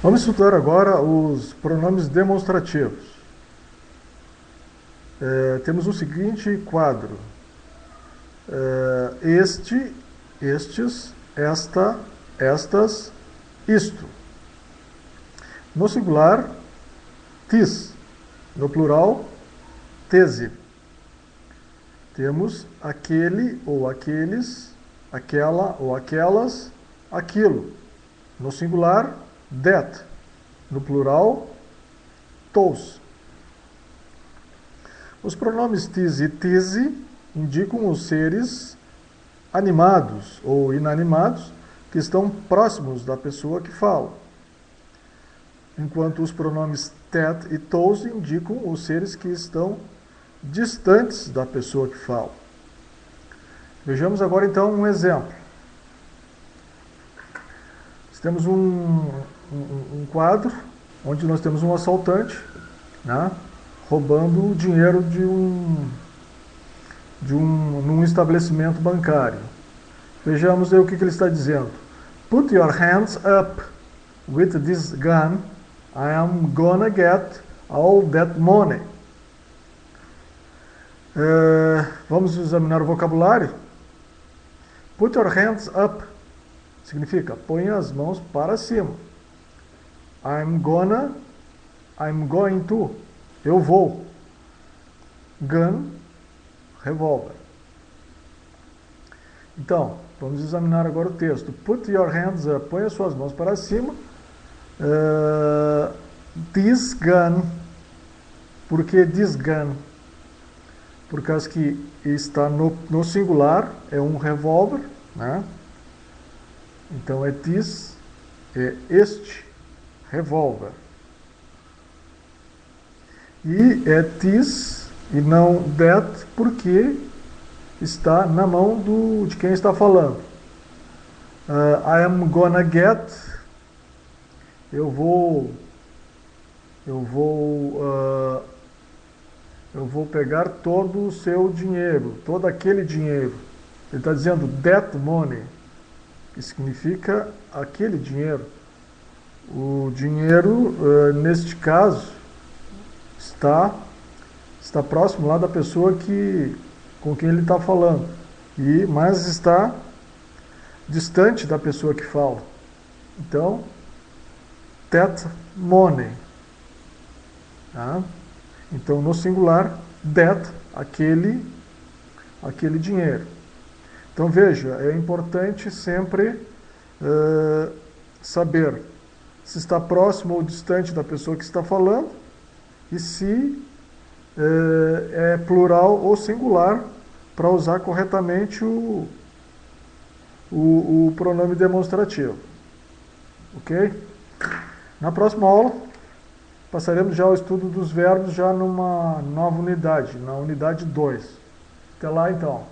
Vamos estudar agora os pronomes demonstrativos. É, temos o seguinte quadro: é, este, estes, esta, estas, isto. No singular, tis. No plural, tese. Temos aquele ou aqueles, aquela ou aquelas, aquilo. No singular, that. No plural, those. Os pronomes tis e tise indicam os seres animados ou inanimados que estão próximos da pessoa que fala. Enquanto os pronomes tet e tos indicam os seres que estão distantes da pessoa que fala. Vejamos agora então um exemplo. Temos um, um, um quadro onde nós temos um assaltante né, roubando o dinheiro de um, de um num estabelecimento bancário. Vejamos aí o que, que ele está dizendo. Put your hands up with this gun. I am gonna get all that money. É, vamos examinar o vocabulário. Put your hands up significa põe as mãos para cima. I'm gonna, I'm going to, eu vou. Gun, revólver. Então, vamos examinar agora o texto. Put your hands up, põe as suas mãos para cima. Uh, this gun, por que this gun? Por causa que está no, no singular, é um revólver, né? Então é this, é este revólver. E é this e não that porque está na mão do, de quem está falando. Uh, I am gonna get. Eu vou. Eu vou. Uh, eu vou pegar todo o seu dinheiro, todo aquele dinheiro. Ele está dizendo that money que significa aquele dinheiro. O dinheiro, uh, neste caso, está, está próximo lá da pessoa que, com quem ele está falando, e, mas está distante da pessoa que fala. Então, that money. Tá? Então, no singular, that, aquele, aquele dinheiro. Então veja, é importante sempre uh, saber se está próximo ou distante da pessoa que está falando e se uh, é plural ou singular para usar corretamente o, o, o pronome demonstrativo. Ok? Na próxima aula, passaremos já ao estudo dos verbos já numa nova unidade, na unidade 2. Até lá então.